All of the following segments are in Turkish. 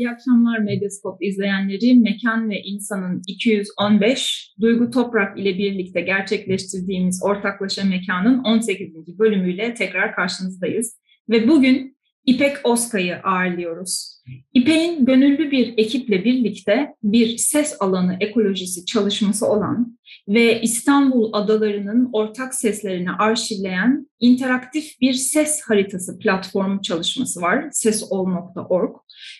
İyi akşamlar Medyaskop izleyenleri. Mekan ve İnsanın 215 Duygu Toprak ile birlikte gerçekleştirdiğimiz Ortaklaşa Mekan'ın 18. bölümüyle tekrar karşınızdayız. Ve bugün İpek Oska'yı ağırlıyoruz. İpek'in gönüllü bir ekiple birlikte bir ses alanı ekolojisi çalışması olan ve İstanbul adalarının ortak seslerini arşivleyen interaktif bir ses haritası platformu çalışması var. sesol.org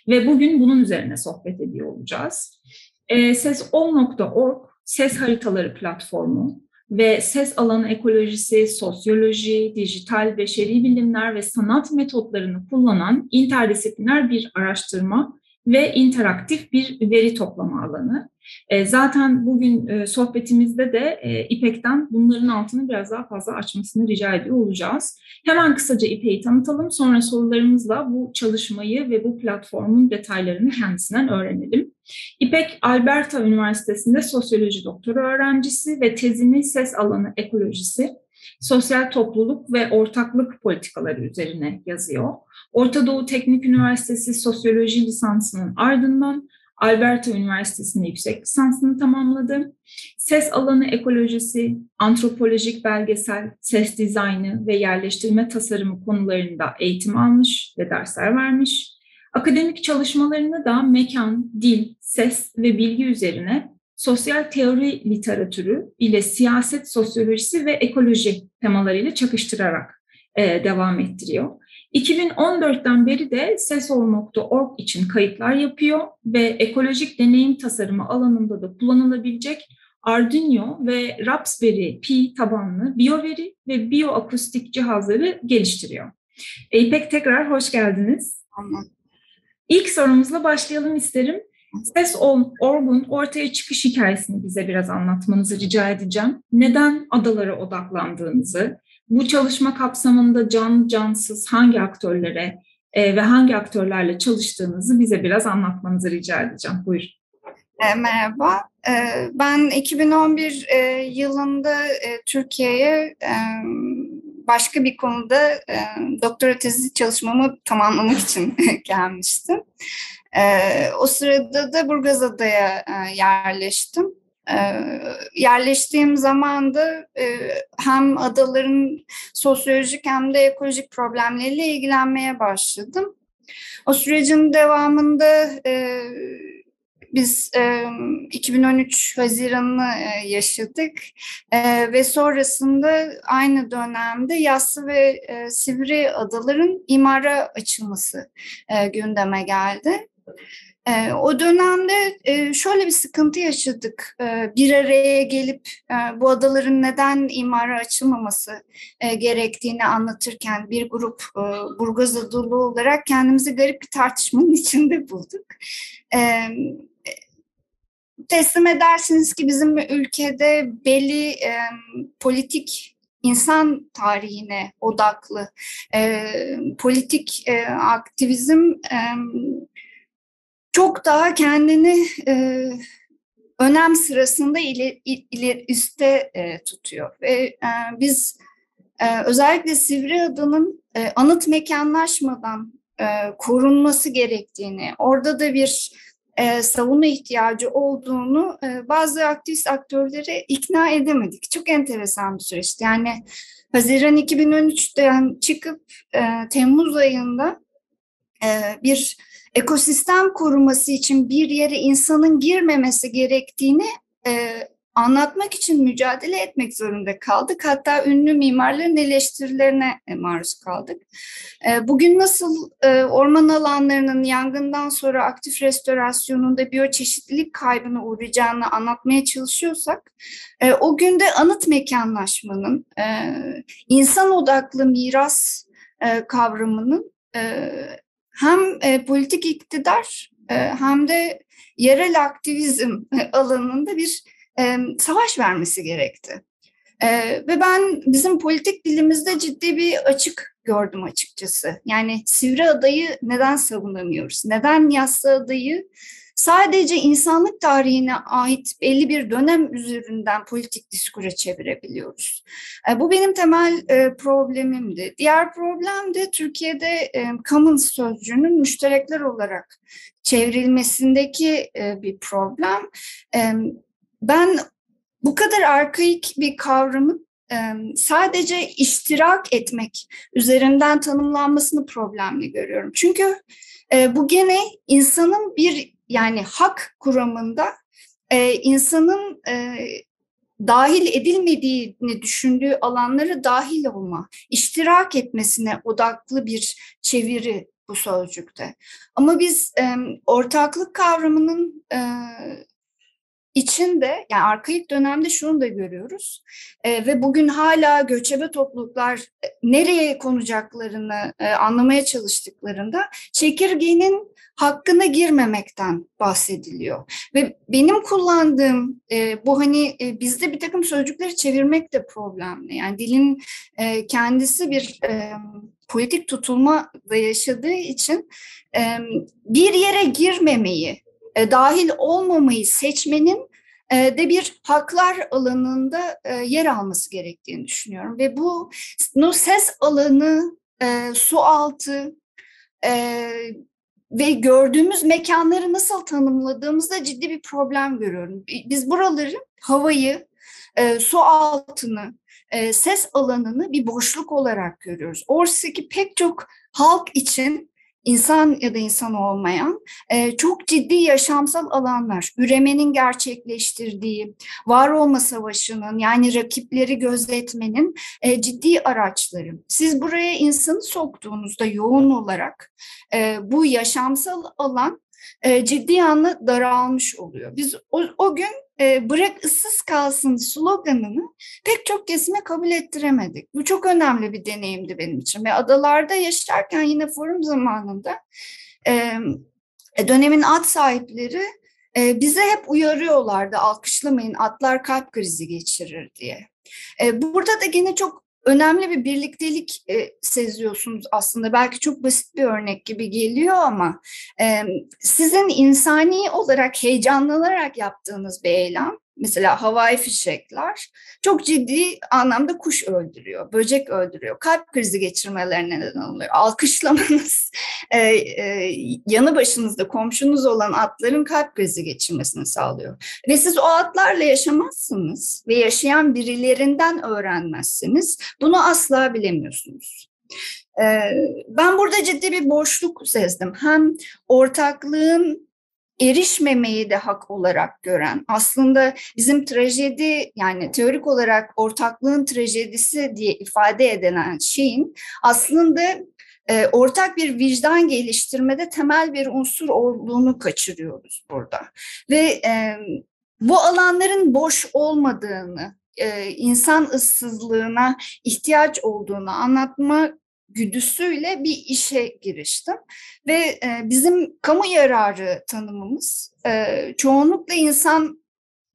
ve bugün bunun üzerine sohbet ediyor olacağız. E, sesol.org ses haritaları platformu ve ses alanı ekolojisi, sosyoloji, dijital beşeri bilimler ve sanat metotlarını kullanan interdisipliner bir araştırma ve interaktif bir veri toplama alanı. E, zaten bugün e, sohbetimizde de e, İpek'ten bunların altını biraz daha fazla açmasını rica ediyor olacağız. Hemen kısaca İpek'i tanıtalım, sonra sorularımızla bu çalışmayı ve bu platformun detaylarını kendisinden öğrenelim. İpek, Alberta Üniversitesi'nde sosyoloji doktora öğrencisi ve tezini ses alanı ekolojisi, sosyal topluluk ve ortaklık politikaları üzerine yazıyor. Orta Doğu Teknik Üniversitesi Sosyoloji lisansının ardından Alberta Üniversitesi'nde yüksek lisansını tamamladı. Ses alanı ekolojisi, antropolojik belgesel, ses dizaynı ve yerleştirme tasarımı konularında eğitim almış ve dersler vermiş. Akademik çalışmalarını da mekan, dil, ses ve bilgi üzerine sosyal teori literatürü ile siyaset sosyolojisi ve ekoloji temalarıyla çakıştırarak e, devam ettiriyor. 2014'ten beri de sesol.org için kayıtlar yapıyor ve ekolojik deneyim tasarımı alanında da kullanılabilecek Arduino ve Raspberry Pi tabanlı biyoveri ve bioakustik cihazları geliştiriyor. İpek tekrar hoş geldiniz. Tamam. İlk sorumuzla başlayalım isterim. Ses Orgun ortaya çıkış hikayesini bize biraz anlatmanızı rica edeceğim. Neden adalara odaklandığınızı, bu çalışma kapsamında can cansız hangi aktörlere e, ve hangi aktörlerle çalıştığınızı bize biraz anlatmanızı rica edeceğim. Buyurun. E, merhaba. E, ben 2011 e, yılında e, Türkiye'ye e, başka bir konuda e, doktora tezi çalışmamı tamamlamak için gelmiştim. E, o sırada da Burgazada'ya e, yerleştim. E, yerleştiğim zaman da e, hem adaların sosyolojik hem de ekolojik problemleriyle ilgilenmeye başladım. O sürecin devamında e, biz e, 2013 Haziran'ı e, yaşadık e, ve sonrasında aynı dönemde Yassı ve e, Sivri adaların imara açılması e, gündeme geldi. E, o dönemde e, şöyle bir sıkıntı yaşadık. E, bir araya gelip e, bu adaların neden imara açılmaması e, gerektiğini anlatırken bir grup e, Burgaz Adalı olarak kendimizi garip bir tartışmanın içinde bulduk. E, teslim edersiniz ki bizim ülkede belli e, politik insan tarihine odaklı e, politik e, aktivizm e, çok daha kendini e, önem sırasında ileri, ileri üste e, tutuyor ve e, biz e, özellikle Sivri Adının e, anıt mekanlaşmadan e, korunması gerektiğini, orada da bir e, savunma ihtiyacı olduğunu e, bazı aktivist aktörleri ikna edemedik. Çok enteresan bir süreçti. Yani Haziran 2013'ten çıkıp e, Temmuz ayında e, bir ekosistem koruması için bir yere insanın girmemesi gerektiğini e, anlatmak için mücadele etmek zorunda kaldık. Hatta ünlü mimarların eleştirilerine e, maruz kaldık. E, bugün nasıl e, orman alanlarının yangından sonra aktif restorasyonunda biyoçeşitlilik kaybına uğrayacağını anlatmaya çalışıyorsak, o günde anıt mekanlaşmanın, insan odaklı miras kavramının hem politik iktidar hem de yerel aktivizm alanında bir e, savaş vermesi gerekti. E, ve ben bizim politik dilimizde ciddi bir açık gördüm açıkçası. Yani Sivri adayı neden savunamıyoruz? Neden Yassı adayı sadece insanlık tarihine ait belli bir dönem üzerinden politik diskure çevirebiliyoruz. E, bu benim temel e, problemimdi. Diğer problem de Türkiye'de e, commons sözcüğünün müşterekler olarak çevrilmesindeki e, bir problem. E, ben bu kadar arkaik bir kavramın e, sadece iştirak etmek üzerinden tanımlanmasını problemli görüyorum. Çünkü e, bu gene insanın bir yani hak kuramında e, insanın e, dahil edilmediğini düşündüğü alanları dahil olma, iştirak etmesine odaklı bir çeviri bu sözcükte. Ama biz e, ortaklık kavramının e, içinde yani arkaik dönemde şunu da görüyoruz e, ve bugün hala göçebe topluluklar e, nereye konacaklarını e, anlamaya çalıştıklarında çekirgenin hakkına girmemekten bahsediliyor. Ve benim kullandığım e, bu hani e, bizde bir takım sözcükleri çevirmek de problemli. Yani dilin e, kendisi bir e, politik tutulma da yaşadığı için e, bir yere girmemeyi e, dahil olmamayı seçmenin e, de bir haklar alanında e, yer alması gerektiğini düşünüyorum. Ve bu ses alanı, e, su altı e, ve gördüğümüz mekanları nasıl tanımladığımızda ciddi bir problem görüyorum. Biz buraları, havayı, e, su altını, e, ses alanını bir boşluk olarak görüyoruz. Oysa ki pek çok halk için insan ya da insan olmayan e, çok ciddi yaşamsal alanlar, üremenin gerçekleştirdiği, var olma savaşının yani rakipleri gözetmenin e, ciddi araçları. Siz buraya insanı soktuğunuzda yoğun olarak e, bu yaşamsal alan e, ciddi anlamda daralmış oluyor. Biz o, o gün e, bırak ıssız kalsın sloganını pek çok kesime kabul ettiremedik. Bu çok önemli bir deneyimdi benim için ve adalarda yaşarken yine forum zamanında e, dönemin at sahipleri e, bize hep uyarıyorlardı alkışlamayın atlar kalp krizi geçirir diye. E, burada da yine çok önemli bir birliktelik e, seziyorsunuz aslında. Belki çok basit bir örnek gibi geliyor ama e, sizin insani olarak heyecanlanarak yaptığınız bir eylem mesela havai fişekler çok ciddi anlamda kuş öldürüyor, böcek öldürüyor, kalp krizi geçirmelerine neden oluyor. Alkışlamanız e, e, yanı başınızda komşunuz olan atların kalp krizi geçirmesini sağlıyor. Ve siz o atlarla yaşamazsınız ve yaşayan birilerinden öğrenmezsiniz. Bunu asla bilemiyorsunuz. Ben burada ciddi bir boşluk sezdim. Hem ortaklığın erişmemeyi de hak olarak gören, aslında bizim trajedi yani teorik olarak ortaklığın trajedisi diye ifade edilen şeyin aslında e, ortak bir vicdan geliştirmede temel bir unsur olduğunu kaçırıyoruz burada. Ve e, bu alanların boş olmadığını, e, insan ıssızlığına ihtiyaç olduğunu anlatma güdüsüyle bir işe giriştim. Ve e, bizim kamu yararı tanımımız e, çoğunlukla insan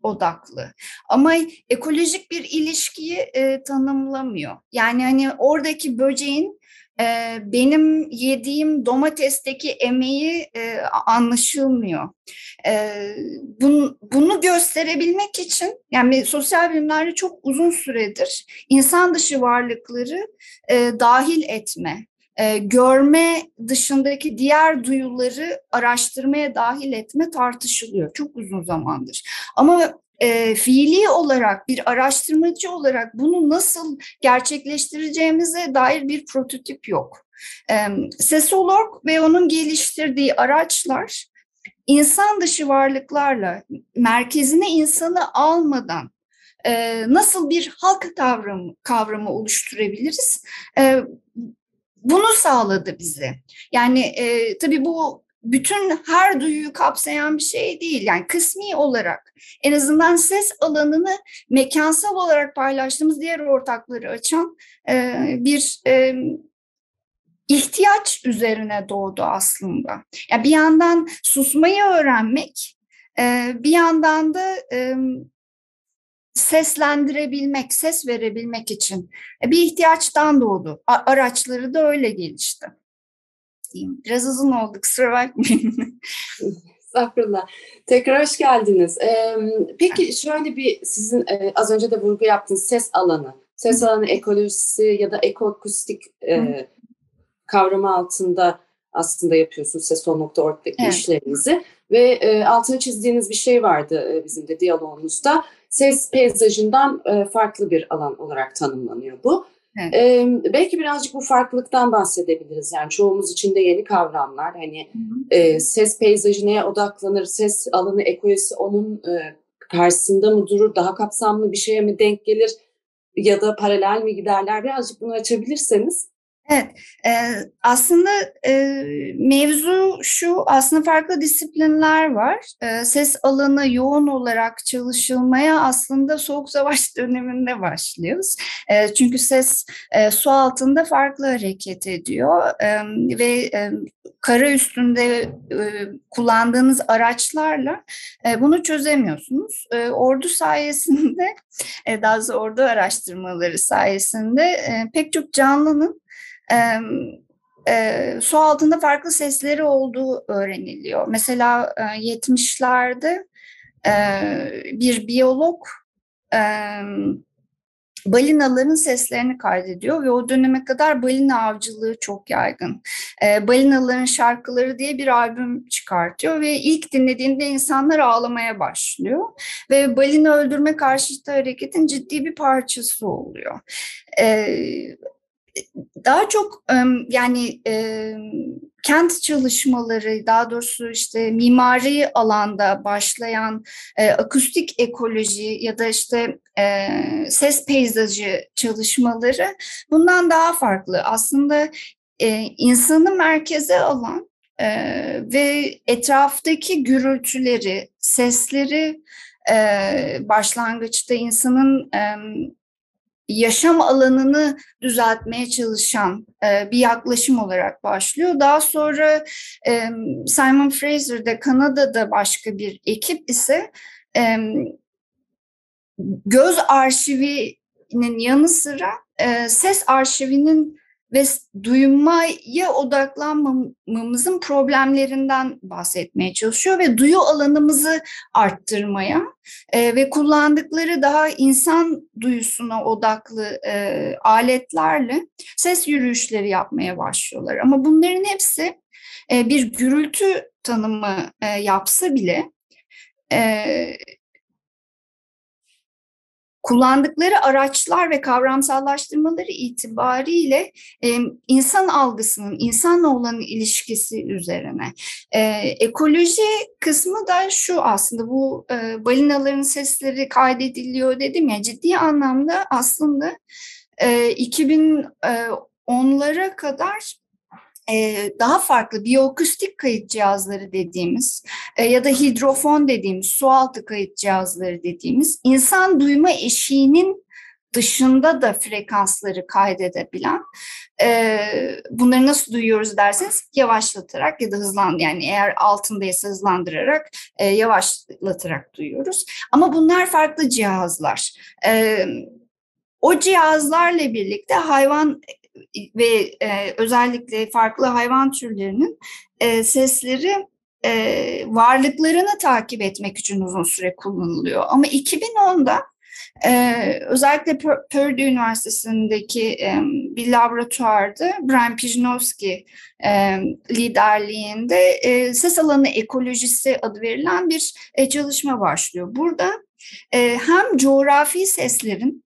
odaklı. Ama ekolojik bir ilişkiyi e, tanımlamıyor. Yani hani oradaki böceğin e, benim yediğim domatesteki emeği e, anlaşılmıyor. E, bunu, bunu gösterebilmek için yani sosyal bilimlerde çok uzun süredir insan dışı varlıkları e, dahil etme, e, görme dışındaki diğer duyuları araştırmaya dahil etme tartışılıyor çok uzun zamandır. Ama e, fiili olarak bir araştırmacı olarak bunu nasıl gerçekleştireceğimize dair bir prototip yok. E, sesolog ve onun geliştirdiği araçlar insan dışı varlıklarla merkezine insanı almadan e, nasıl bir halk kavramı, kavramı oluşturabiliriz? E, bunu sağladı bize. Yani e, tabii bu bütün her duyuyu kapsayan bir şey değil. Yani kısmi olarak en azından ses alanını mekansal olarak paylaştığımız diğer ortakları açan e, bir e, ihtiyaç üzerine doğdu aslında. Yani bir yandan susmayı öğrenmek, e, bir yandan da e, seslendirebilmek, ses verebilmek için bir ihtiyaçtan doğdu. Araçları da öyle gelişti diyeyim. Biraz uzun oldu kusura bakmayın. Estağfurullah. Tekrar hoş geldiniz. Ee, peki şöyle bir sizin e, az önce de vurgu yaptığınız ses alanı, ses alanı ekolojisi ya da ekoakustik e, kavramı altında aslında yapıyorsunuz ses.org'daki evet. işlerinizi. Ve e, altını çizdiğiniz bir şey vardı e, bizim de diyalogumuzda. Ses peyzajından e, farklı bir alan olarak tanımlanıyor bu. Evet. Ee, belki birazcık bu farklılıktan bahsedebiliriz. Yani çoğumuz için de yeni kavramlar. Hani e, ses peyzajı neye odaklanır, ses alanı ekolojisi onun e, karşısında mı durur, daha kapsamlı bir şeye mi denk gelir ya da paralel mi giderler? Birazcık bunu açabilirseniz. Evet, e, aslında e, mevzu şu, aslında farklı disiplinler var. E, ses alanı yoğun olarak çalışılmaya aslında Soğuk Savaş döneminde başlıyoruz. E, çünkü ses e, su altında farklı hareket ediyor e, ve e, kara üstünde e, kullandığınız araçlarla e, bunu çözemiyorsunuz. E, ordu sayesinde, e, daha doğrusu ordu araştırmaları sayesinde e, pek çok canlının e, e, su altında farklı sesleri olduğu öğreniliyor. Mesela e, 70'lerde e, bir biyolog e, balinaların seslerini kaydediyor ve o döneme kadar balina avcılığı çok yaygın. E, balinaların şarkıları diye bir albüm çıkartıyor ve ilk dinlediğinde insanlar ağlamaya başlıyor ve balina öldürme karşıtı hareketin ciddi bir parçası oluyor. E, daha çok yani kent çalışmaları, daha doğrusu işte mimari alanda başlayan akustik ekoloji ya da işte ses peyzajı çalışmaları bundan daha farklı. Aslında insanı merkeze alan ve etraftaki gürültüleri, sesleri başlangıçta insanın yaşam alanını düzeltmeye çalışan e, bir yaklaşım olarak başlıyor. Daha sonra e, Simon Fraser'de Kanada'da başka bir ekip ise e, göz arşivinin yanı sıra ses arşivinin ve duymaya odaklanmamızın problemlerinden bahsetmeye çalışıyor ve duyu alanımızı arttırmaya e, ve kullandıkları daha insan duyusuna odaklı e, aletlerle ses yürüyüşleri yapmaya başlıyorlar. Ama bunların hepsi e, bir gürültü tanımı e, yapsa bile e, kullandıkları araçlar ve kavramsallaştırmaları itibariyle e, insan algısının, insanla olan ilişkisi üzerine. E, ekoloji kısmı da şu aslında bu e, balinaların sesleri kaydediliyor dedim ya ciddi anlamda aslında e, 2010'lara kadar daha farklı biyoakustik kayıt cihazları dediğimiz ya da hidrofon dediğimiz sualtı kayıt cihazları dediğimiz insan duyma eşiğinin dışında da frekansları kaydedebilen bunları nasıl duyuyoruz derseniz yavaşlatarak ya da hızlan yani eğer altındaysa hızlandırarak yavaşlatarak duyuyoruz. Ama bunlar farklı cihazlar. O cihazlarla birlikte hayvan ve e, özellikle farklı hayvan türlerinin e, sesleri e, varlıklarını takip etmek için uzun süre kullanılıyor. Ama 2010'da e, özellikle Purdue Üniversitesi'ndeki e, bir laboratuvarda Brian Pijnowski e, liderliğinde e, ses alanı ekolojisi adı verilen bir e, çalışma başlıyor. Burada e, hem coğrafi seslerin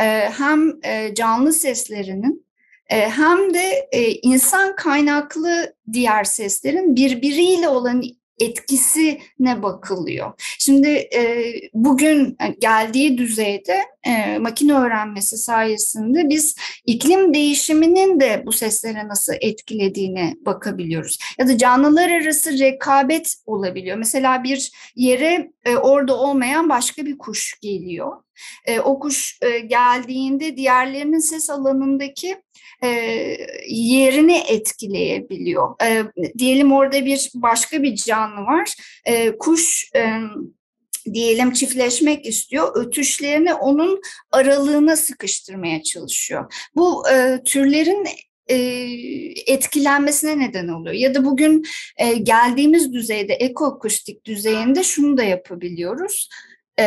e, hem e, canlı seslerinin hem de e, insan kaynaklı diğer seslerin birbiriyle olan etkisine bakılıyor. Şimdi e, bugün geldiği düzeyde e, makine öğrenmesi sayesinde biz iklim değişiminin de bu seslere nasıl etkilediğine bakabiliyoruz. Ya da canlılar arası rekabet olabiliyor. Mesela bir yere e, orada olmayan başka bir kuş geliyor. E, o kuş e, geldiğinde diğerlerinin ses alanındaki e, yerini etkileyebiliyor. E, diyelim orada bir başka bir canlı var. E, kuş e, diyelim çiftleşmek istiyor, ötüşlerini onun aralığına sıkıştırmaya çalışıyor. Bu e, türlerin e, etkilenmesine neden oluyor. Ya da bugün e, geldiğimiz düzeyde, ekoakustik düzeyinde şunu da yapabiliyoruz. E,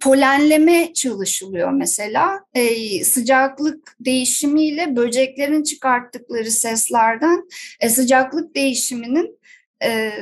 polenleme çalışılıyor mesela. E, sıcaklık değişimiyle böceklerin çıkarttıkları seslerden e, sıcaklık değişiminin e,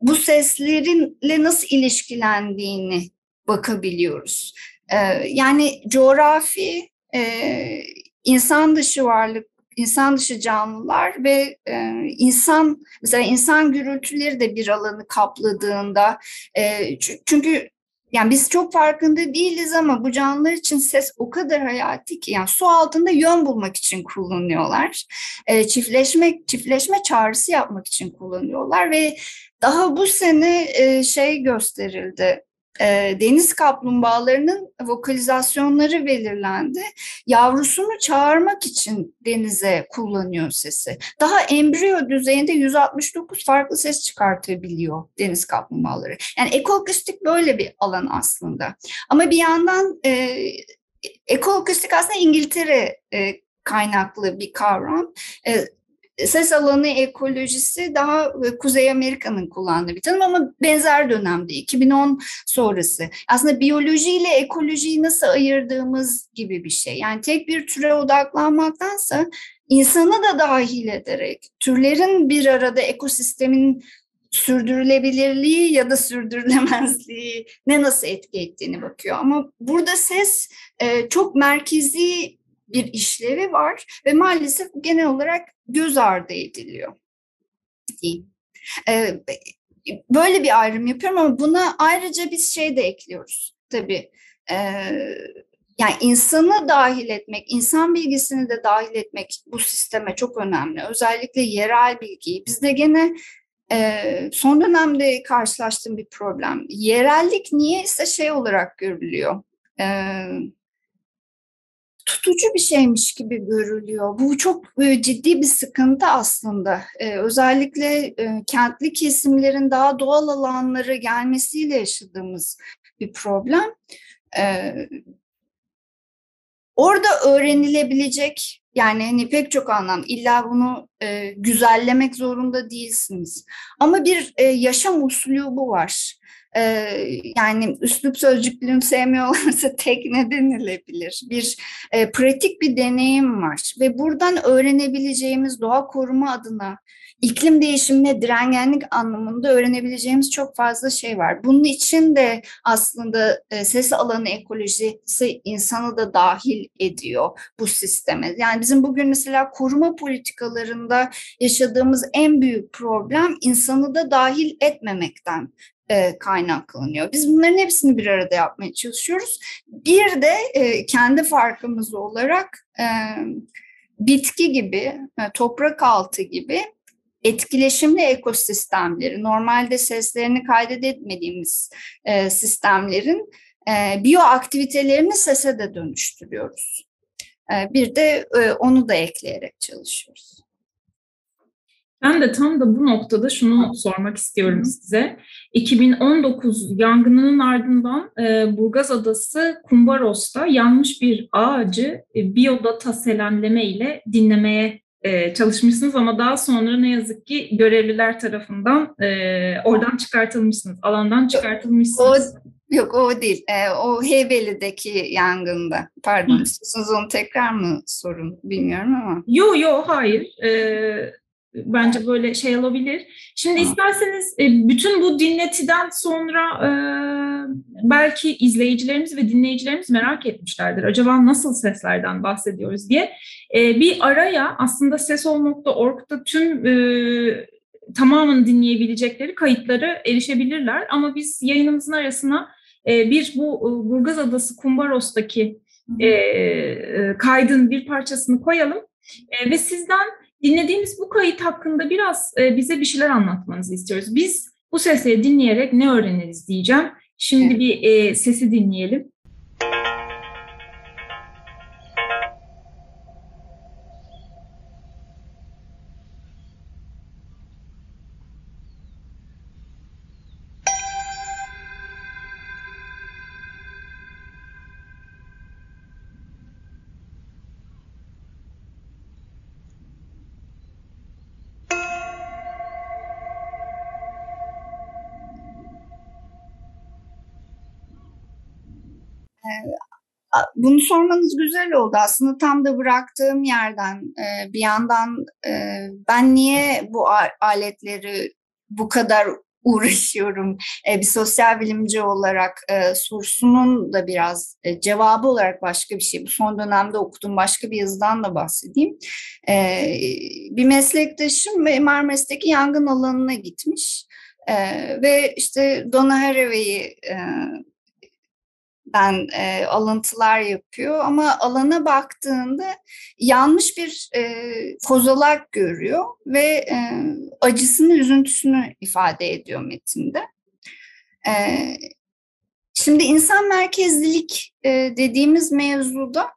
bu seslerinle nasıl ilişkilendiğini bakabiliyoruz. E, yani coğrafi, e, insan dışı varlık, insan dışı canlılar ve e, insan mesela insan gürültüleri de bir alanı kapladığında e, çünkü yani biz çok farkında değiliz ama bu canlılar için ses o kadar hayati ki yani su altında yön bulmak için kullanıyorlar. E, çiftleşmek, çiftleşme çağrısı yapmak için kullanıyorlar ve daha bu sene e, şey gösterildi e, deniz kaplumbağalarının vokalizasyonları belirlendi. Yavrusunu çağırmak için denize kullanıyor sesi. Daha embriyo düzeyinde 169 farklı ses çıkartabiliyor deniz kaplumbağaları. Yani ekoakustik böyle bir alan aslında. Ama bir yandan e, ekoakustik aslında İngiltere e, kaynaklı bir kavram. E, ses alanı ekolojisi daha e, Kuzey Amerika'nın kullandığı bir tanım ama benzer dönemde 2010 sonrası. Aslında biyoloji ile ekolojiyi nasıl ayırdığımız gibi bir şey. Yani tek bir türe odaklanmaktansa insanı da dahil ederek türlerin bir arada ekosistemin sürdürülebilirliği ya da sürdürülemezliği ne nasıl etki ettiğini bakıyor. Ama burada ses e, çok merkezi bir işlevi var ve maalesef genel olarak göz ardı ediliyor. Ee, böyle bir ayrım yapıyorum ama buna ayrıca biz şey de ekliyoruz tabii. Yani insanı dahil etmek, insan bilgisini de dahil etmek bu sisteme çok önemli. Özellikle yerel bilgiyi. Bizde gene e, son dönemde karşılaştığım bir problem. Yerellik niye ise şey olarak görülüyor. Evet tutucu bir şeymiş gibi görülüyor. Bu çok e, ciddi bir sıkıntı aslında. E, özellikle e, kentli kesimlerin daha doğal alanlara gelmesiyle yaşadığımız bir problem. Orada öğrenilebilecek yani hani pek çok anlam illa bunu e, güzellemek zorunda değilsiniz. Ama bir e, yaşam uslubu var. E, yani üslup sözcüklüğünü sevmiyorlarsa tekne denilebilir. Bir e, pratik bir deneyim var ve buradan öğrenebileceğimiz doğa koruma adına iklim değişimine direngenlik anlamında öğrenebileceğimiz çok fazla şey var. Bunun için de aslında e, ses alanı ekolojisi insanı da dahil ediyor bu sisteme. Yani bizim bugün mesela koruma politikalarında yaşadığımız en büyük problem insanı da dahil etmemekten e, kaynaklanıyor. Biz bunların hepsini bir arada yapmaya çalışıyoruz. Bir de e, kendi farkımız olarak e, bitki gibi, e, toprak altı gibi etkileşimli ekosistemleri, normalde seslerini kaydetmediğimiz e, sistemlerin e, biyoaktivitelerini sese de dönüştürüyoruz. Bir de onu da ekleyerek çalışıyoruz. Ben de tam da bu noktada şunu sormak istiyorum size. 2019 yangınının ardından e, Burgaz Adası Kumbaros'ta yanmış bir ağacı e, biyodata selamleme ile dinlemeye e, çalışmışsınız ama daha sonra ne yazık ki görevliler tarafından e, oradan çıkartılmışsınız, alandan çıkartılmışsınız. O, yok o değil, e, o Heybeli'deki yangında. Pardon, istiyorsanız onu tekrar mı sorun bilmiyorum ama. Yok yok hayır. E, bence böyle şey olabilir. Şimdi isterseniz e, bütün bu dinletiden sonra e, belki izleyicilerimiz ve dinleyicilerimiz merak etmişlerdir. Acaba nasıl seslerden bahsediyoruz diye. E, bir araya aslında sesol.org'da tüm tamamını dinleyebilecekleri kayıtları erişebilirler. Ama biz yayınımızın arasına bir bu Burgaz Adası Kumbaros'taki kaydın bir parçasını koyalım. ve sizden Dinlediğimiz bu kayıt hakkında biraz e, bize bir şeyler anlatmanızı istiyoruz. Biz bu sesi dinleyerek ne öğreniriz diyeceğim. Şimdi evet. bir e, sesi dinleyelim. Bunu sormanız güzel oldu. Aslında tam da bıraktığım yerden e, bir yandan e, ben niye bu aletleri bu kadar uğraşıyorum. E, bir sosyal bilimci olarak e, sorusunun da biraz e, cevabı olarak başka bir şey. Bu son dönemde okuduğum başka bir yazıdan da bahsedeyim. E, bir meslektaşım Marmaris'teki yangın alanına gitmiş. E, ve işte Donna Haraway'i e, ben e, alıntılar yapıyor ama alana baktığında yanlış bir e, kozalak görüyor ve e, acısını, üzüntüsünü ifade ediyor metinde. E, şimdi insan merkezlilik e, dediğimiz mevzuda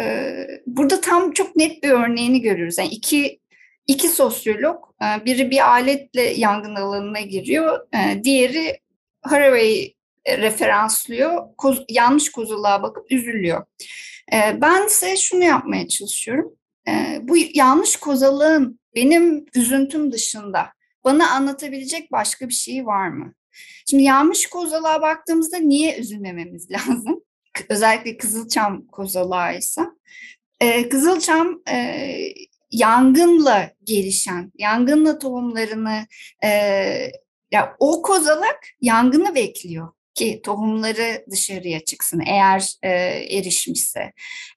e, burada tam çok net bir örneğini görüyoruz. Yani iki iki sosyolog, e, biri bir aletle yangın alanına giriyor, e, diğeri Haraway referanslıyor. Koz, yanlış kozuluğa bakıp üzülüyor. E, ben ise şunu yapmaya çalışıyorum. E, bu yanlış kozalığın benim üzüntüm dışında bana anlatabilecek başka bir şey var mı? Şimdi yanlış kozalığa baktığımızda niye üzülmememiz lazım? Özellikle Kızılçam kozalağı ise. E, Kızılçam e, yangınla gelişen, yangınla tohumlarını e, ya o kozalak yangını bekliyor ki tohumları dışarıya çıksın eğer e, erişmişse.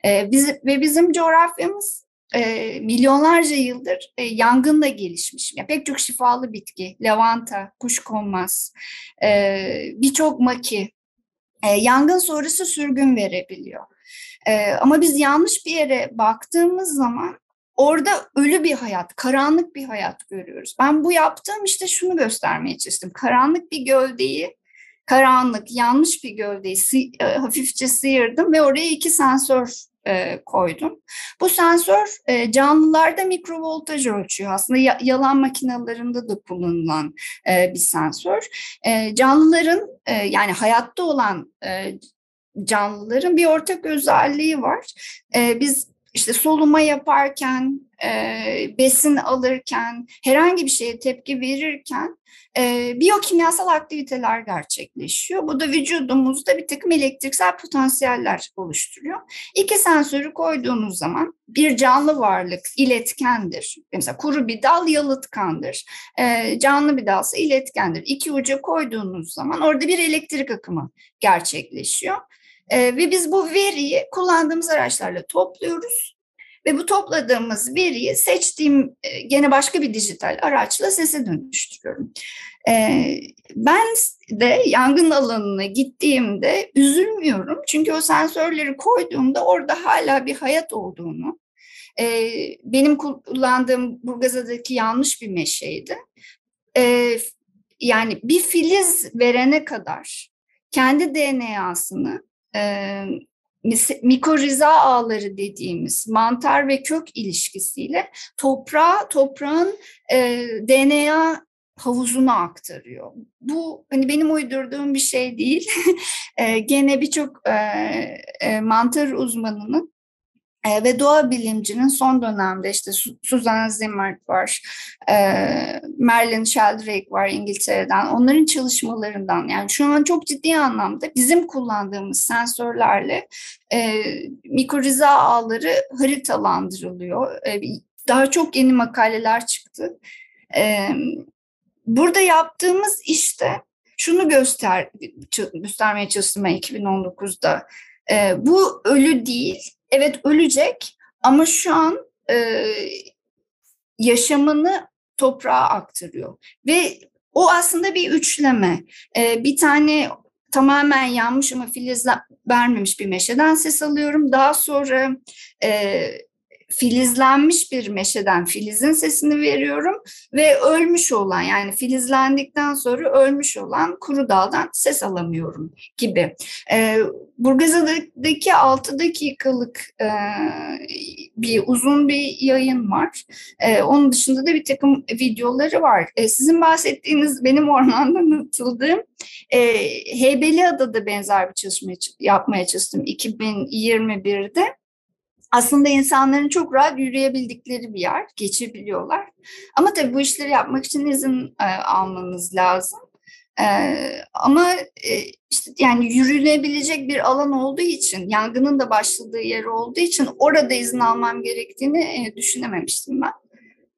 E, biz, ve bizim coğrafyamız e, milyonlarca yıldır e, yangınla gelişmiş. Ya, pek çok şifalı bitki, lavanta, kuşkonmaz, e, birçok maki e, yangın sonrası sürgün verebiliyor. E, ama biz yanlış bir yere baktığımız zaman orada ölü bir hayat, karanlık bir hayat görüyoruz. Ben bu yaptığım işte şunu göstermeye çalıştım. Karanlık bir gövdeyi karanlık, yanlış bir gövdeyi e, hafifçe sıyırdım ve oraya iki sensör e, koydum. Bu sensör e, canlılarda mikrovoltaj ölçüyor. Aslında ya, yalan makinelerinde de kullanılan e, bir sensör. E, canlıların e, yani hayatta olan e, canlıların bir ortak özelliği var. E, biz işte soluma yaparken, e, besin alırken, herhangi bir şeye tepki verirken e, biyokimyasal aktiviteler gerçekleşiyor. Bu da vücudumuzda bir takım elektriksel potansiyeller oluşturuyor. İki sensörü koyduğunuz zaman bir canlı varlık iletkendir. Mesela kuru bir dal yalıtkandır. E, canlı bir dalsa iletkendir. İki uca koyduğunuz zaman orada bir elektrik akımı gerçekleşiyor. E, ve biz bu veriyi kullandığımız araçlarla topluyoruz. Ve bu topladığımız veriyi seçtiğim e, gene başka bir dijital araçla sese dönüştürüyorum. E, ben de yangın alanına gittiğimde üzülmüyorum. Çünkü o sensörleri koyduğumda orada hala bir hayat olduğunu, e, benim kullandığım Burgazada'daki yanlış bir meşeydi. Yani bir filiz verene kadar kendi DNA'sını mikoriza ağları dediğimiz mantar ve kök ilişkisiyle toprağa, toprağın e, DNA havuzuna aktarıyor. Bu hani benim uydurduğum bir şey değil. e, gene birçok e, e, mantar uzmanının e, ve doğa bilimcinin son dönemde işte Susan Zimmert var, e, Merlin Sheldrake var İngiltere'den. Onların çalışmalarından yani şu an çok ciddi anlamda bizim kullandığımız sensörlerle e, mikoriza ağları haritalandırılıyor. E, daha çok yeni makaleler çıktı. E, burada yaptığımız işte şunu göster göstermeye çalıştım ben 2019'da. E, bu ölü değil, evet ölecek ama şu an e, yaşamını toprağa aktarıyor. Ve o aslında bir üçleme. E, bir tane tamamen yanmış ama filiz vermemiş bir meşeden ses alıyorum. Daha sonra e, filizlenmiş bir meşeden filizin sesini veriyorum ve ölmüş olan yani filizlendikten sonra ölmüş olan kuru daldan ses alamıyorum gibi. E, Burgazada'daki 6 dakikalık e, bir uzun bir yayın var. E, onun dışında da bir takım videoları var. E, sizin bahsettiğiniz benim ormanda atıldığım e, Heybeliada'da benzer bir çalışma yapmaya çalıştım 2021'de aslında insanların çok rahat yürüyebildikleri bir yer, geçebiliyorlar. Ama tabii bu işleri yapmak için izin e, almanız lazım. Ee, ama e, işte yani yürünebilecek bir alan olduğu için, yangının da başladığı yer olduğu için orada izin almam gerektiğini e, düşünememiştim ben.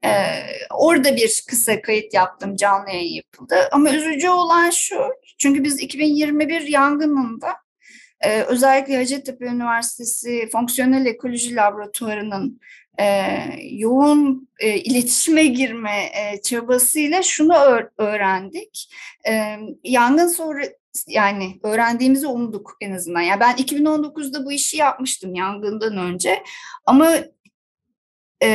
Ee, orada bir kısa kayıt yaptım, canlı yayın yapıldı. Ama üzücü olan şu, çünkü biz 2021 yangınında e, özellikle Hacettepe Üniversitesi Fonksiyonel Ekoloji Laboratuvarı'nın e, yoğun e, iletişime girme e, çabasıyla şunu öğrendik. E, yangın sonra yani öğrendiğimizi umduk en azından. Yani ben 2019'da bu işi yapmıştım yangından önce ama e,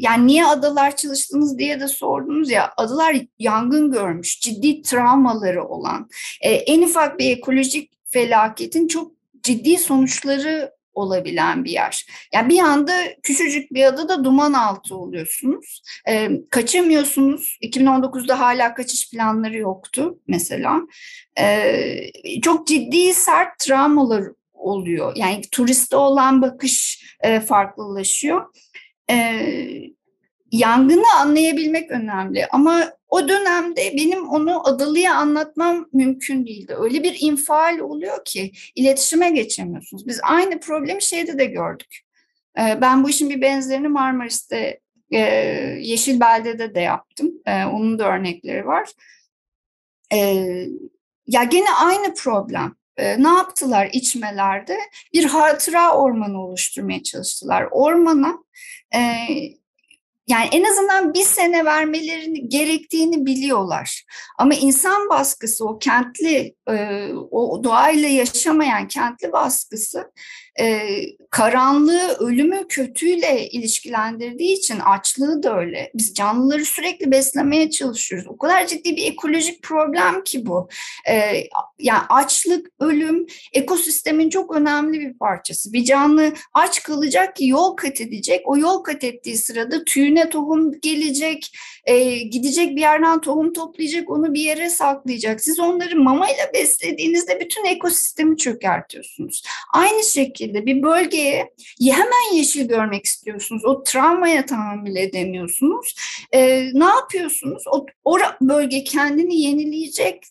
yani niye adalar çalıştınız diye de sordunuz ya adalar yangın görmüş ciddi travmaları olan e, en ufak bir ekolojik felaketin çok ciddi sonuçları olabilen bir yer. Yani bir anda küçücük bir adada duman altı oluyorsunuz. E, kaçamıyorsunuz. 2019'da hala kaçış planları yoktu mesela. E, çok ciddi sert travmalar oluyor. Yani turiste olan bakış e, farklılaşıyor. E, yangını anlayabilmek önemli ama o dönemde benim onu Adalı'ya anlatmam mümkün değildi. Öyle bir infial oluyor ki iletişime geçemiyorsunuz. Biz aynı problemi şeyde de gördük. Ee, ben bu işin bir benzerini Marmaris'te e, Yeşil Belde'de de yaptım. Ee, onun da örnekleri var. Ee, ya gene aynı problem. Ne yaptılar içmelerde? Bir hatıra ormanı oluşturmaya çalıştılar. Ormana e, yani en azından bir sene vermelerini gerektiğini biliyorlar. Ama insan baskısı, o kentli, o doğayla yaşamayan kentli baskısı e, karanlığı, ölümü kötüyle ilişkilendirdiği için açlığı da öyle. Biz canlıları sürekli beslemeye çalışıyoruz. O kadar ciddi bir ekolojik problem ki bu. E, yani açlık, ölüm ekosistemin çok önemli bir parçası. Bir canlı aç kalacak ki yol kat edecek. O yol kat ettiği sırada tüyüne tohum gelecek, e, gidecek bir yerden tohum toplayacak, onu bir yere saklayacak. Siz onları mamayla beslediğinizde bütün ekosistemi çökertiyorsunuz. Aynı şekilde bir bölgeye hemen yeşil görmek istiyorsunuz. O travmaya tahammül edemiyorsunuz. E, ne yapıyorsunuz? O, o bölge kendini yenileyecek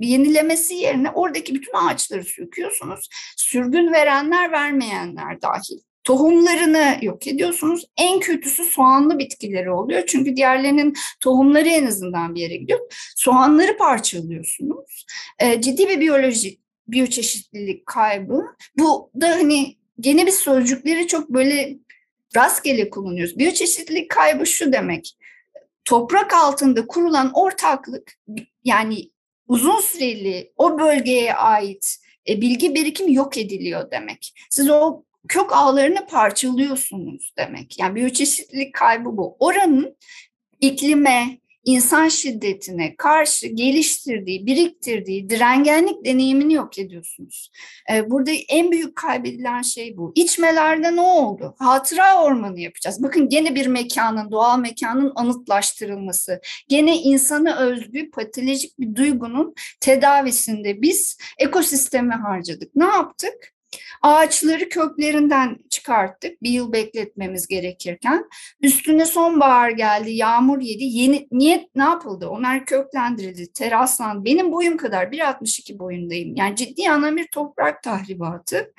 yenilemesi yerine oradaki bütün ağaçları söküyorsunuz. Sürgün verenler vermeyenler dahil. Tohumlarını yok ediyorsunuz. En kötüsü soğanlı bitkileri oluyor. Çünkü diğerlerinin tohumları en azından bir yere gidiyor. Soğanları parçalıyorsunuz. E, ciddi bir biyolojik biyoçeşitlilik kaybı. Bu da hani gene bir sözcükleri çok böyle rastgele kullanıyoruz. Biyoçeşitlilik kaybı şu demek. Toprak altında kurulan ortaklık yani uzun süreli o bölgeye ait e, bilgi birikimi yok ediliyor demek. Siz o kök ağlarını parçalıyorsunuz demek. Yani biyoçeşitlilik kaybı bu. Oranın iklime, insan şiddetine karşı geliştirdiği, biriktirdiği direngenlik deneyimini yok ediyorsunuz. Ee, burada en büyük kaybedilen şey bu. İçmelerde ne oldu? Hatıra ormanı yapacağız. Bakın gene bir mekanın, doğal mekanın anıtlaştırılması. Gene insana özgü patolojik bir duygunun tedavisinde biz ekosistemi harcadık. Ne yaptık? Ağaçları köklerinden çıkarttık bir yıl bekletmemiz gerekirken. Üstüne sonbahar geldi, yağmur yedi. Yeni, niye ne yapıldı? Onlar köklendirildi, teraslandı. Benim boyum kadar 1.62 boyundayım. Yani ciddi anlamda bir toprak tahribatı.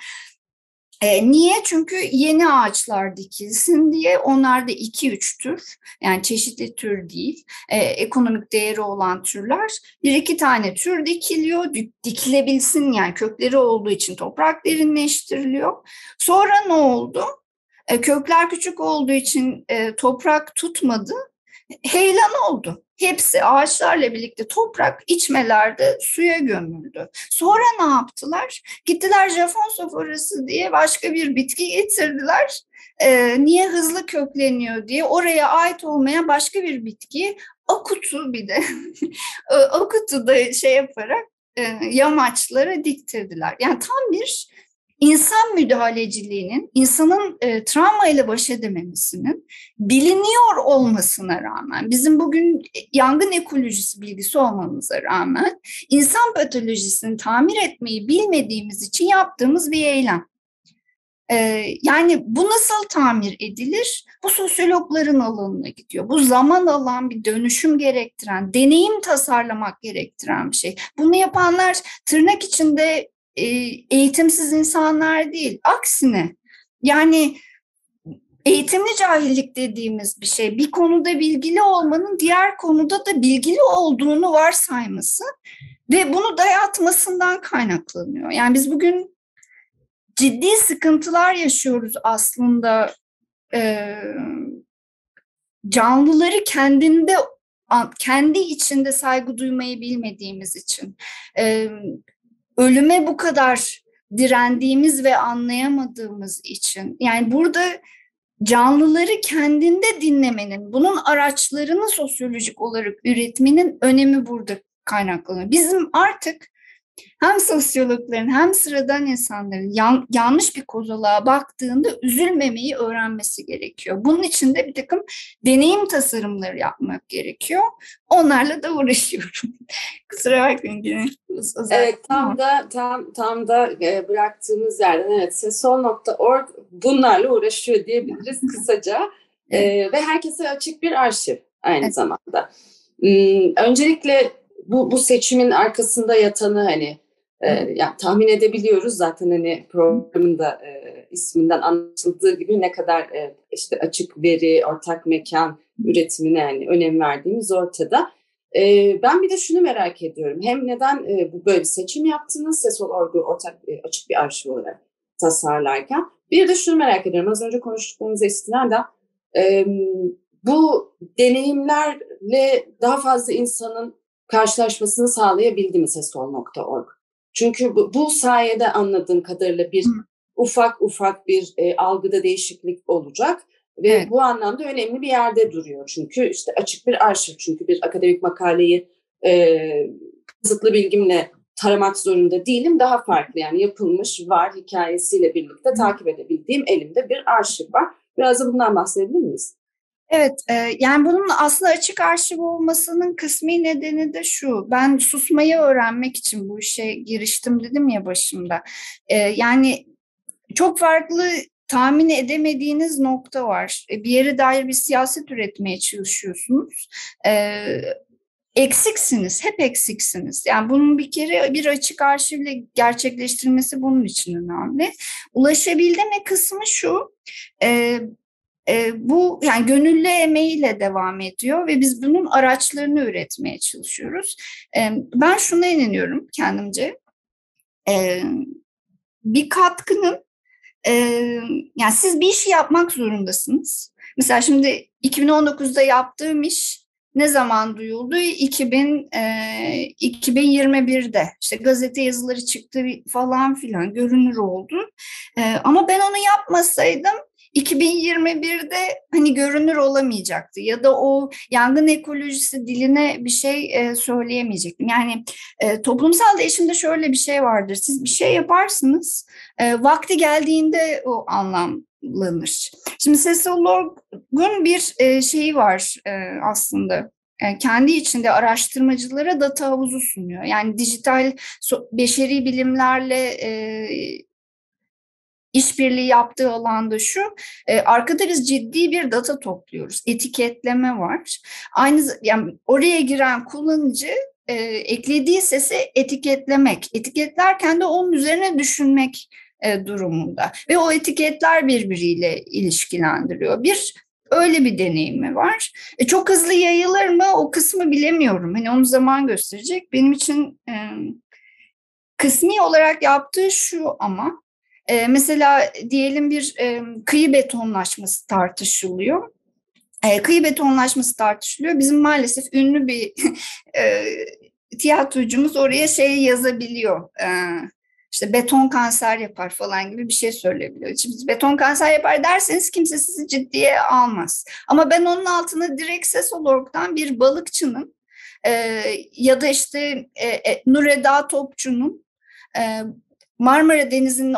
E, niye? Çünkü yeni ağaçlar dikilsin diye onlar da iki üç tür yani çeşitli tür değil e, ekonomik değeri olan türler bir iki tane tür dikiliyor dikilebilsin yani kökleri olduğu için toprak derinleştiriliyor. Sonra ne oldu? E, kökler küçük olduğu için e, toprak tutmadı heyelan oldu. Hepsi ağaçlarla birlikte toprak içmelerde suya gömüldü. Sonra ne yaptılar? Gittiler Japon sofrası diye başka bir bitki getirdiler. Ee, niye hızlı kökleniyor diye oraya ait olmayan başka bir bitki akutu bir de akutu da şey yaparak e, yamaçlara diktirdiler. Yani tam bir insan müdahaleciliğinin, insanın e, travma ile baş edememesinin biliniyor olmasına rağmen, bizim bugün yangın ekolojisi bilgisi olmamıza rağmen insan patolojisini tamir etmeyi bilmediğimiz için yaptığımız bir eylem. Ee, yani bu nasıl tamir edilir? Bu sosyologların alanına gidiyor. Bu zaman alan bir dönüşüm gerektiren, deneyim tasarlamak gerektiren bir şey. Bunu yapanlar tırnak içinde eğitimsiz insanlar değil. Aksine yani eğitimli cahillik dediğimiz bir şey. Bir konuda bilgili olmanın diğer konuda da bilgili olduğunu varsayması ve bunu dayatmasından kaynaklanıyor. Yani biz bugün ciddi sıkıntılar yaşıyoruz aslında e, canlıları kendinde kendi içinde saygı duymayı bilmediğimiz için e, ölüme bu kadar direndiğimiz ve anlayamadığımız için yani burada canlıları kendinde dinlemenin, bunun araçlarını sosyolojik olarak üretmenin önemi burada kaynaklanıyor. Bizim artık hem sosyologların hem sıradan insanların yan, yanlış bir kozalağa baktığında üzülmemeyi öğrenmesi gerekiyor. Bunun için de bir takım deneyim tasarımları yapmak gerekiyor. Onlarla da uğraşıyorum. Kusura bakmayın yine. Evet tam da tam tam da e, bıraktığımız yerden evet sesol.org bunlarla uğraşıyor diyebiliriz kısaca. E, ve herkese açık bir arşiv aynı evet. zamanda. Hmm, öncelikle bu, bu seçimin arkasında yatanı hani e, yani tahmin edebiliyoruz zaten hani programın da e, isminden anlaşıldığı gibi ne kadar e, işte açık veri, ortak mekan üretimine yani önem verdiğimiz ortada. E, ben bir de şunu merak ediyorum. Hem neden e, bu böyle bir seçim yaptınız Sesol.org'u ortak e, açık bir arşiv olarak tasarlarken. Bir de şunu merak ediyorum. Az önce konuştuklarınıza istinaden e, bu deneyimlerle daha fazla insanın karşılaşmasını sağlayabildi mi sesol.org? Çünkü bu, bu sayede anladığım kadarıyla bir Hı. ufak ufak bir e, algıda değişiklik olacak ve evet. bu anlamda önemli bir yerde duruyor. Çünkü işte açık bir arşiv çünkü bir akademik makaleyi e, kısıtlı bilgimle taramak zorunda değilim. Daha farklı yani yapılmış var hikayesiyle birlikte takip edebildiğim elimde bir arşiv var. Biraz da bundan bahsedebilir miyiz? Evet, e, yani bunun aslında açık arşiv olmasının kısmi nedeni de şu. Ben susmayı öğrenmek için bu işe giriştim dedim ya başımda. E, yani çok farklı tahmin edemediğiniz nokta var. E, bir yere dair bir siyaset üretmeye çalışıyorsunuz. E, eksiksiniz, hep eksiksiniz. Yani bunun bir kere bir açık arşivle gerçekleştirilmesi bunun için önemli. Ulaşabilme kısmı şu, e, e, bu yani gönüllü emeğiyle devam ediyor ve biz bunun araçlarını üretmeye çalışıyoruz. E, ben şuna inanıyorum kendimce. E, bir katkının e, yani siz bir işi yapmak zorundasınız. Mesela şimdi 2019'da yaptığım iş ne zaman duyuldu? 2000 e, 2021'de işte gazete yazıları çıktı falan filan görünür oldu. E, ama ben onu yapmasaydım 2021'de hani görünür olamayacaktı ya da o yangın ekolojisi diline bir şey e, söyleyemeyecektim. Yani e, toplumsal değişimde şöyle bir şey vardır. Siz bir şey yaparsınız, e, vakti geldiğinde o anlamlanır. Şimdi Sesolog'un bir e, şeyi var e, aslında kendi içinde araştırmacılara data havuzu sunuyor. Yani dijital beşeri bilimlerle işbirliği yaptığı alanda şu, e, arkada biz ciddi bir data topluyoruz. Etiketleme var. Aynı yani oraya giren kullanıcı e, eklediği sesi etiketlemek. Etiketlerken de onun üzerine düşünmek e, durumunda. Ve o etiketler birbiriyle ilişkilendiriyor. Bir öyle bir deneyimi var. E, çok hızlı yayılır mı o kısmı bilemiyorum. Hani onu zaman gösterecek. Benim için e, kısmi olarak yaptığı şu ama e, mesela diyelim bir e, kıyı betonlaşması tartışılıyor. E, kıyı betonlaşması tartışılıyor. Bizim maalesef ünlü bir e, tiyatrocumuz oraya şey yazabiliyor. E, işte beton kanser yapar falan gibi bir şey söyleyebiliyor. Şimdi beton kanser yapar derseniz kimse sizi ciddiye almaz. Ama ben onun altına direkt ses olaraktan bir balıkçının e, ya da işte e, e, Nureda Topçu'nun e, Marmara Denizi'nin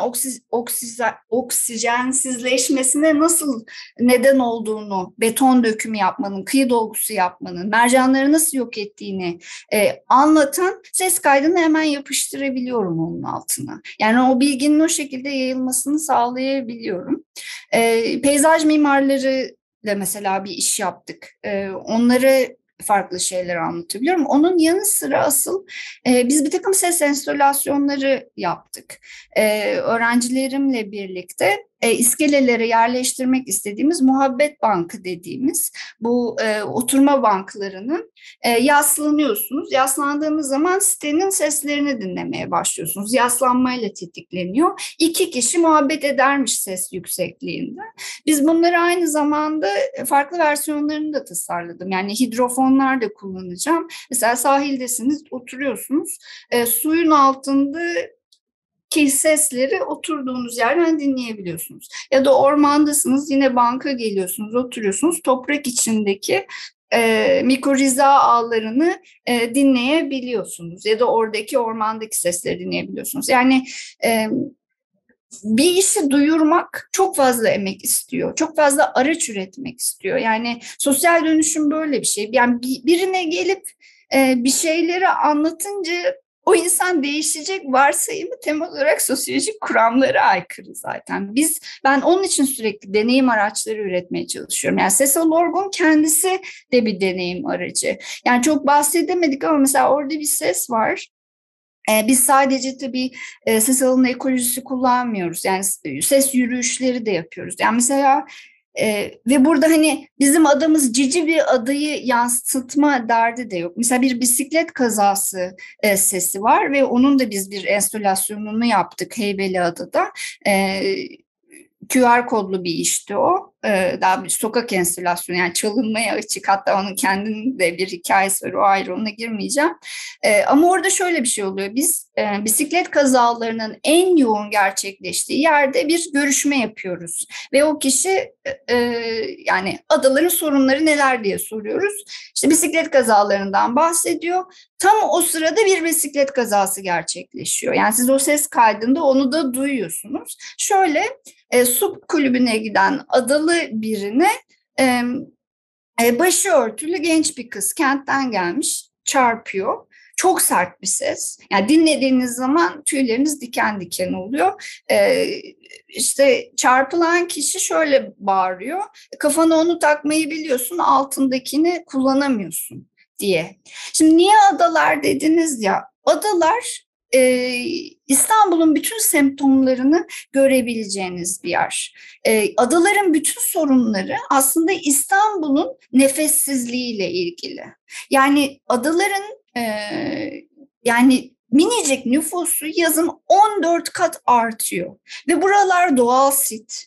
oksijensizleşmesine nasıl neden olduğunu, beton dökümü yapmanın, kıyı dolgusu yapmanın, mercanları nasıl yok ettiğini e, anlatan ses kaydını hemen yapıştırabiliyorum onun altına. Yani o bilginin o şekilde yayılmasını sağlayabiliyorum. E, peyzaj mimarları da mesela bir iş yaptık. E, onları farklı şeyler anlatabiliyorum. Onun yanı sıra asıl e, biz bir takım ses enstalasyonları yaptık. E, öğrencilerimle birlikte e, iskelelere yerleştirmek istediğimiz muhabbet bankı dediğimiz bu e, oturma banklarının e, yaslanıyorsunuz. Yaslandığınız zaman sitenin seslerini dinlemeye başlıyorsunuz. Yaslanmayla tetikleniyor. İki kişi muhabbet edermiş ses yüksekliğinde. Biz bunları aynı zamanda farklı versiyonlarını da tasarladım. Yani hidrofonlar da kullanacağım. Mesela sahildesiniz, oturuyorsunuz. E, suyun altında ki sesleri oturduğunuz yerden dinleyebiliyorsunuz. Ya da ormandasınız yine banka geliyorsunuz oturuyorsunuz toprak içindeki e, mikoriza ağlarını e, dinleyebiliyorsunuz ya da oradaki ormandaki sesleri dinleyebiliyorsunuz. Yani e, bir işi duyurmak çok fazla emek istiyor. Çok fazla araç üretmek istiyor. Yani sosyal dönüşüm böyle bir şey. Yani birine gelip e, bir şeyleri anlatınca o insan değişecek varsayımı temel olarak sosyolojik kuramlara aykırı zaten. Biz ben onun için sürekli deneyim araçları üretmeye çalışıyorum. Yani Cecil Lorgon kendisi de bir deneyim aracı. Yani çok bahsedemedik ama mesela orada bir ses var. Ee, biz sadece tabii e, ses alanı ekolojisi kullanmıyoruz. Yani ses yürüyüşleri de yapıyoruz. Yani mesela ee, ve burada hani bizim adımız cici bir adayı yansıtma derdi de yok. Mesela bir bisiklet kazası e, sesi var ve onun da biz bir enstalasyonunu yaptık Heybeliada'da. E, QR kodlu bir işti o. Ee, daha bir sokak enstalasyonu yani çalınmaya açık hatta onun kendinin de bir hikayesi var o ayrı ona girmeyeceğim. Ee, ama orada şöyle bir şey oluyor. Biz e, bisiklet kazalarının en yoğun gerçekleştiği yerde bir görüşme yapıyoruz. Ve o kişi e, e, yani adaların sorunları neler diye soruyoruz. İşte bisiklet kazalarından bahsediyor. Tam o sırada bir bisiklet kazası gerçekleşiyor. Yani siz o ses kaydında onu da duyuyorsunuz. Şöyle e, su kulübüne giden adalı birine e, e, başı örtülü genç bir kız kentten gelmiş çarpıyor. Çok sert bir ses. Yani dinlediğiniz zaman tüyleriniz diken diken oluyor. Ee, işte çarpılan kişi şöyle bağırıyor. Kafana onu takmayı biliyorsun, altındakini kullanamıyorsun diye. Şimdi niye adalar dediniz ya? Adalar e, İstanbul'un bütün semptomlarını görebileceğiniz bir yer. E, adaların bütün sorunları aslında İstanbul'un nefessizliğiyle ilgili. Yani adaların e, yani minicik nüfusu yazın 14 kat artıyor ve buralar doğal sit.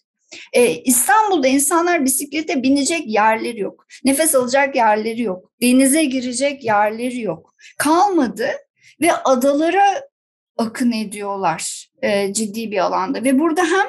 Ee, İstanbul'da insanlar bisiklete binecek yerleri yok. Nefes alacak yerleri yok. Denize girecek yerleri yok. Kalmadı ve adalara akın ediyorlar e, ciddi bir alanda ve burada hem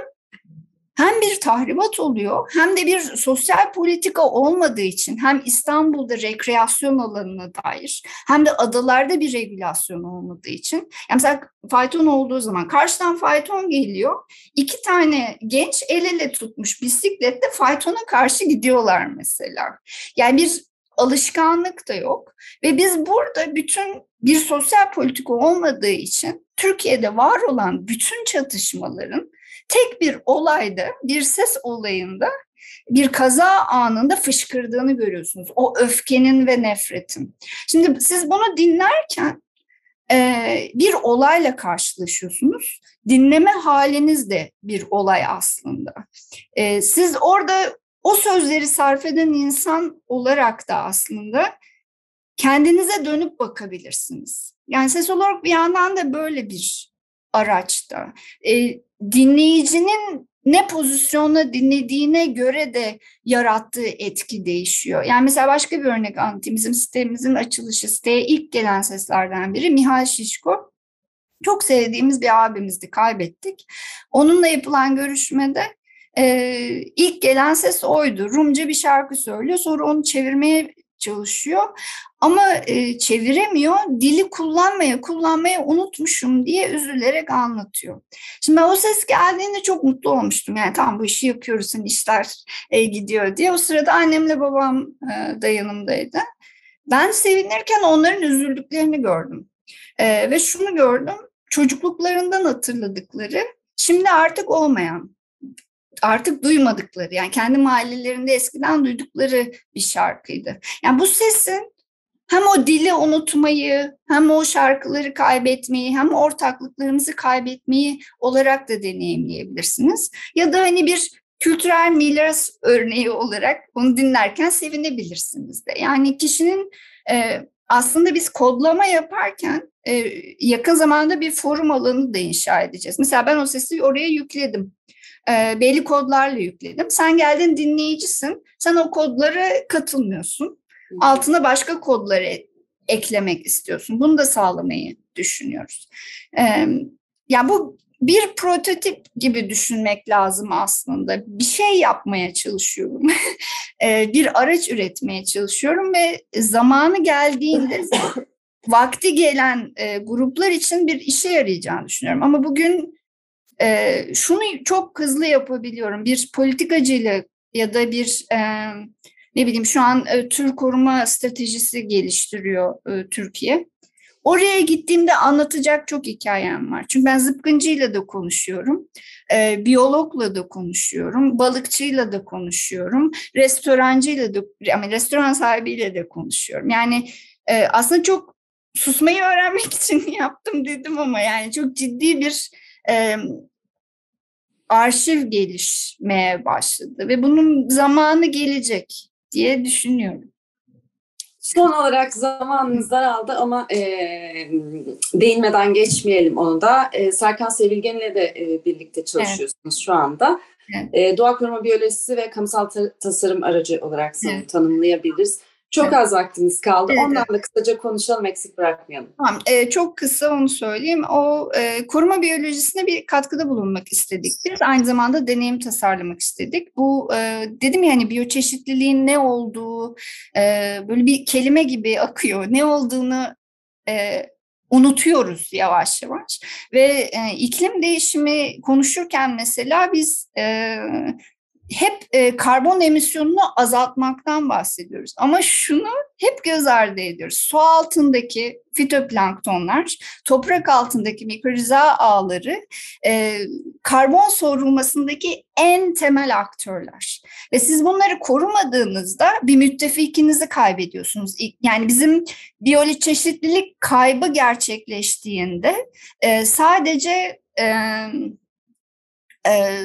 hem bir tahribat oluyor hem de bir sosyal politika olmadığı için hem İstanbul'da rekreasyon alanına dair hem de adalarda bir regülasyon olmadığı için yani mesela fayton olduğu zaman karşıdan fayton geliyor iki tane genç el ele tutmuş bisikletle faytona karşı gidiyorlar mesela. Yani bir alışkanlık da yok ve biz burada bütün bir sosyal politika olmadığı için Türkiye'de var olan bütün çatışmaların tek bir olayda, bir ses olayında, bir kaza anında fışkırdığını görüyorsunuz. O öfkenin ve nefretin. Şimdi siz bunu dinlerken e, bir olayla karşılaşıyorsunuz. Dinleme haliniz de bir olay aslında. E, siz orada o sözleri sarf eden insan olarak da aslında kendinize dönüp bakabilirsiniz. Yani ses olarak bir yandan da böyle bir araçta. E, dinleyicinin ne pozisyonda dinlediğine göre de yarattığı etki değişiyor. Yani mesela başka bir örnek anlatayım. Bizim sitemizin açılışı, siteye ilk gelen seslerden biri Mihal Şişko. Çok sevdiğimiz bir abimizdi, kaybettik. Onunla yapılan görüşmede e, ilk gelen ses oydu. Rumca bir şarkı söylüyor. Sonra onu çevirmeye çalışıyor ama e, çeviremiyor. Dili kullanmaya kullanmaya unutmuşum diye üzülerek anlatıyor. Şimdi ben o ses geldiğinde çok mutlu olmuştum. Yani tamam bu işi yapıyoruz, hani işler e, gidiyor diye. O sırada annemle babam e, da yanımdaydı. Ben sevinirken onların üzüldüklerini gördüm. E, ve şunu gördüm, çocukluklarından hatırladıkları, şimdi artık olmayan artık duymadıkları yani kendi mahallelerinde eskiden duydukları bir şarkıydı. Yani bu sesin hem o dili unutmayı, hem o şarkıları kaybetmeyi, hem ortaklıklarımızı kaybetmeyi olarak da deneyimleyebilirsiniz. Ya da hani bir kültürel miras örneği olarak onu dinlerken sevinebilirsiniz de. Yani kişinin e, aslında biz kodlama yaparken e, yakın zamanda bir forum alanı da inşa edeceğiz. Mesela ben o sesi oraya yükledim e, belli kodlarla yükledim. Sen geldin dinleyicisin. Sen o kodlara katılmıyorsun. Altına başka kodları eklemek istiyorsun. Bunu da sağlamayı düşünüyoruz. E, yani bu bir prototip gibi düşünmek lazım aslında. Bir şey yapmaya çalışıyorum. bir araç üretmeye çalışıyorum ve zamanı geldiğinde vakti gelen gruplar için bir işe yarayacağını düşünüyorum. Ama bugün e, şunu çok hızlı yapabiliyorum. Bir politikacıyla ya da bir e, ne bileyim şu an e, tür koruma stratejisi geliştiriyor e, Türkiye. Oraya gittiğimde anlatacak çok hikayem var. Çünkü ben zıpkıncıyla da konuşuyorum, e, biyologla da konuşuyorum, balıkçıyla da konuşuyorum, restorancıyla da, yani restoran sahibiyle de konuşuyorum. Yani e, aslında çok susmayı öğrenmek için yaptım dedim ama yani çok ciddi bir e, arşiv gelişmeye başladı ve bunun zamanı gelecek diye düşünüyorum. Son olarak zamanımız daraldı ama e, değinmeden geçmeyelim onu da. E, Serkan Sevilgen'le de e, birlikte çalışıyorsunuz evet. şu anda. Evet. E, doğa koruma biyolojisi ve kamusal ta- tasarım aracı olarak evet. tanımlayabiliriz. Çok az vaktimiz kaldı. Evet. Ondan da kısaca konuşalım, eksik bırakmayalım. Tamam, e, çok kısa onu söyleyeyim. O e, koruma biyolojisine bir katkıda bulunmak istedik. Biz aynı zamanda deneyim tasarlamak istedik. Bu e, dedim ya hani biyoçeşitliliğin ne olduğu e, böyle bir kelime gibi akıyor. Ne olduğunu e, unutuyoruz yavaş yavaş ve e, iklim değişimi konuşurken mesela biz e, hep e, karbon emisyonunu azaltmaktan bahsediyoruz. Ama şunu hep göz ardı ediyoruz. Su altındaki fitoplanktonlar, toprak altındaki mikrorizal ağları e, karbon sorulmasındaki en temel aktörler. Ve siz bunları korumadığınızda bir müttefikinizi kaybediyorsunuz. Yani bizim biyolojik çeşitlilik kaybı gerçekleştiğinde e, sadece e, e,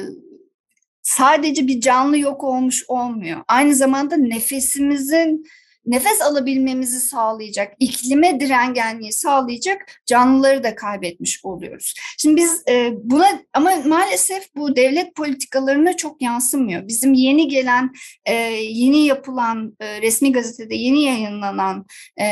sadece bir canlı yok olmuş olmuyor. Aynı zamanda nefesimizin nefes alabilmemizi sağlayacak, iklime direngenliği sağlayacak canlıları da kaybetmiş oluyoruz. Şimdi biz e, buna ama maalesef bu devlet politikalarına çok yansımıyor. Bizim yeni gelen, e, yeni yapılan, e, resmi gazetede yeni yayınlanan e,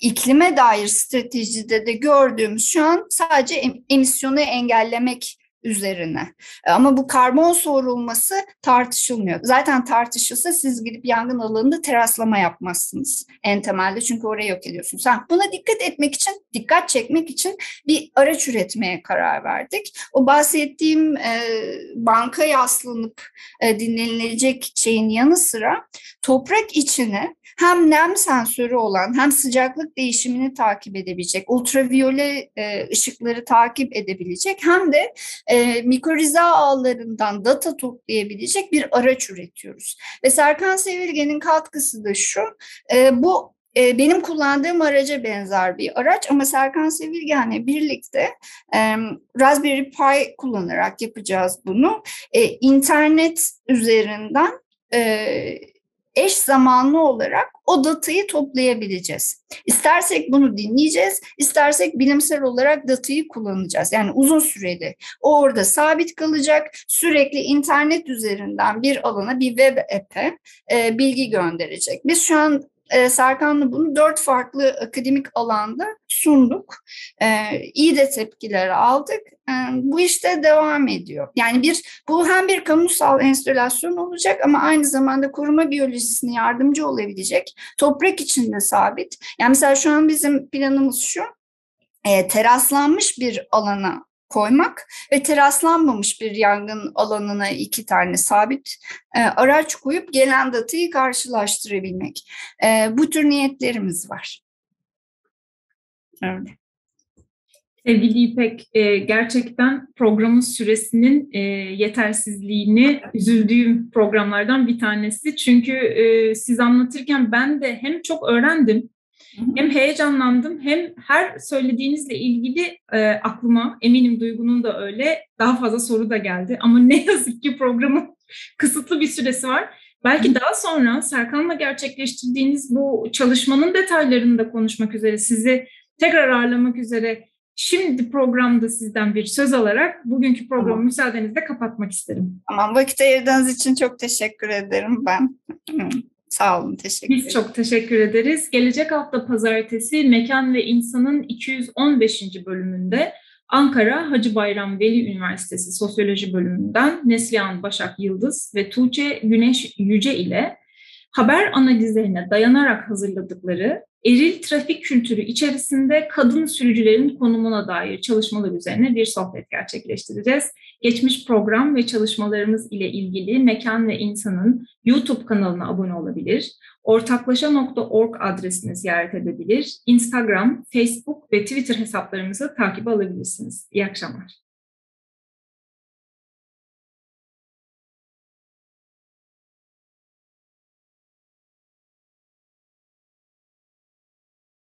iklime dair stratejide de gördüğümüz şu an sadece emisyonu engellemek üzerine. E, ama bu karbon soğurulması tartışılmıyor. Zaten tartışılsa siz gidip yangın alanında teraslama yapmazsınız en temelde çünkü orayı yok ediyorsunuz. Ha, buna dikkat etmek için, dikkat çekmek için bir araç üretmeye karar verdik. O bahsettiğim e, banka yaslanıp e, dinlenilecek şeyin yanı sıra toprak içine hem nem sensörü olan hem sıcaklık değişimini takip edebilecek, ultraviyole e, ışıkları takip edebilecek hem de e, mikrorizal ağlarından data toplayabilecek bir araç üretiyoruz. Ve Serkan Sevilgen'in katkısı da şu, e, bu e, benim kullandığım araca benzer bir araç ama Serkan Sevilgen'le birlikte e, Raspberry Pi kullanarak yapacağız bunu. E, internet üzerinden e, eş zamanlı olarak o datayı toplayabileceğiz. İstersek bunu dinleyeceğiz, istersek bilimsel olarak datayı kullanacağız. Yani uzun süreli o orada sabit kalacak, sürekli internet üzerinden bir alana, bir web app'e e, bilgi gönderecek. Biz şu an e, Serkan'la bunu dört farklı akademik alanda sunduk. E, iyi de tepkiler aldık. E, bu işte devam ediyor. Yani bir bu hem bir kamusal enstalasyon olacak ama aynı zamanda koruma biyolojisine yardımcı olabilecek. Toprak içinde sabit. Yani mesela şu an bizim planımız şu. E, teraslanmış bir alana koymak ve teraslanmamış bir yangın alanına iki tane sabit e, araç koyup gelen datayı karşılaştırabilmek. E, bu tür niyetlerimiz var. Evet. Sevgili İpek, e, gerçekten programın süresinin e, yetersizliğini üzüldüğüm programlardan bir tanesi. Çünkü e, siz anlatırken ben de hem çok öğrendim, hem heyecanlandım hem her söylediğinizle ilgili e, aklıma eminim Duygu'nun da öyle daha fazla soru da geldi. Ama ne yazık ki programın kısıtlı bir süresi var. Belki daha sonra Serkan'la gerçekleştirdiğiniz bu çalışmanın detaylarını da konuşmak üzere sizi tekrar ağırlamak üzere şimdi programda sizden bir söz alarak bugünkü programı tamam. müsaadenizle kapatmak isterim. Tamam vakit ayırdığınız için çok teşekkür ederim ben. Sağ olun, teşekkür Biz çok teşekkür ederiz. Gelecek hafta pazartesi Mekan ve İnsan'ın 215. bölümünde Ankara Hacı Bayram Veli Üniversitesi Sosyoloji bölümünden Neslihan Başak Yıldız ve Tuğçe Güneş Yüce ile haber analizlerine dayanarak hazırladıkları eril trafik kültürü içerisinde kadın sürücülerin konumuna dair çalışmalar üzerine bir sohbet gerçekleştireceğiz. Geçmiş program ve çalışmalarımız ile ilgili Mekan ve İnsan'ın YouTube kanalına abone olabilir, ortaklaşa.org adresini ziyaret edebilir, Instagram, Facebook ve Twitter hesaplarımızı takip alabilirsiniz. İyi akşamlar.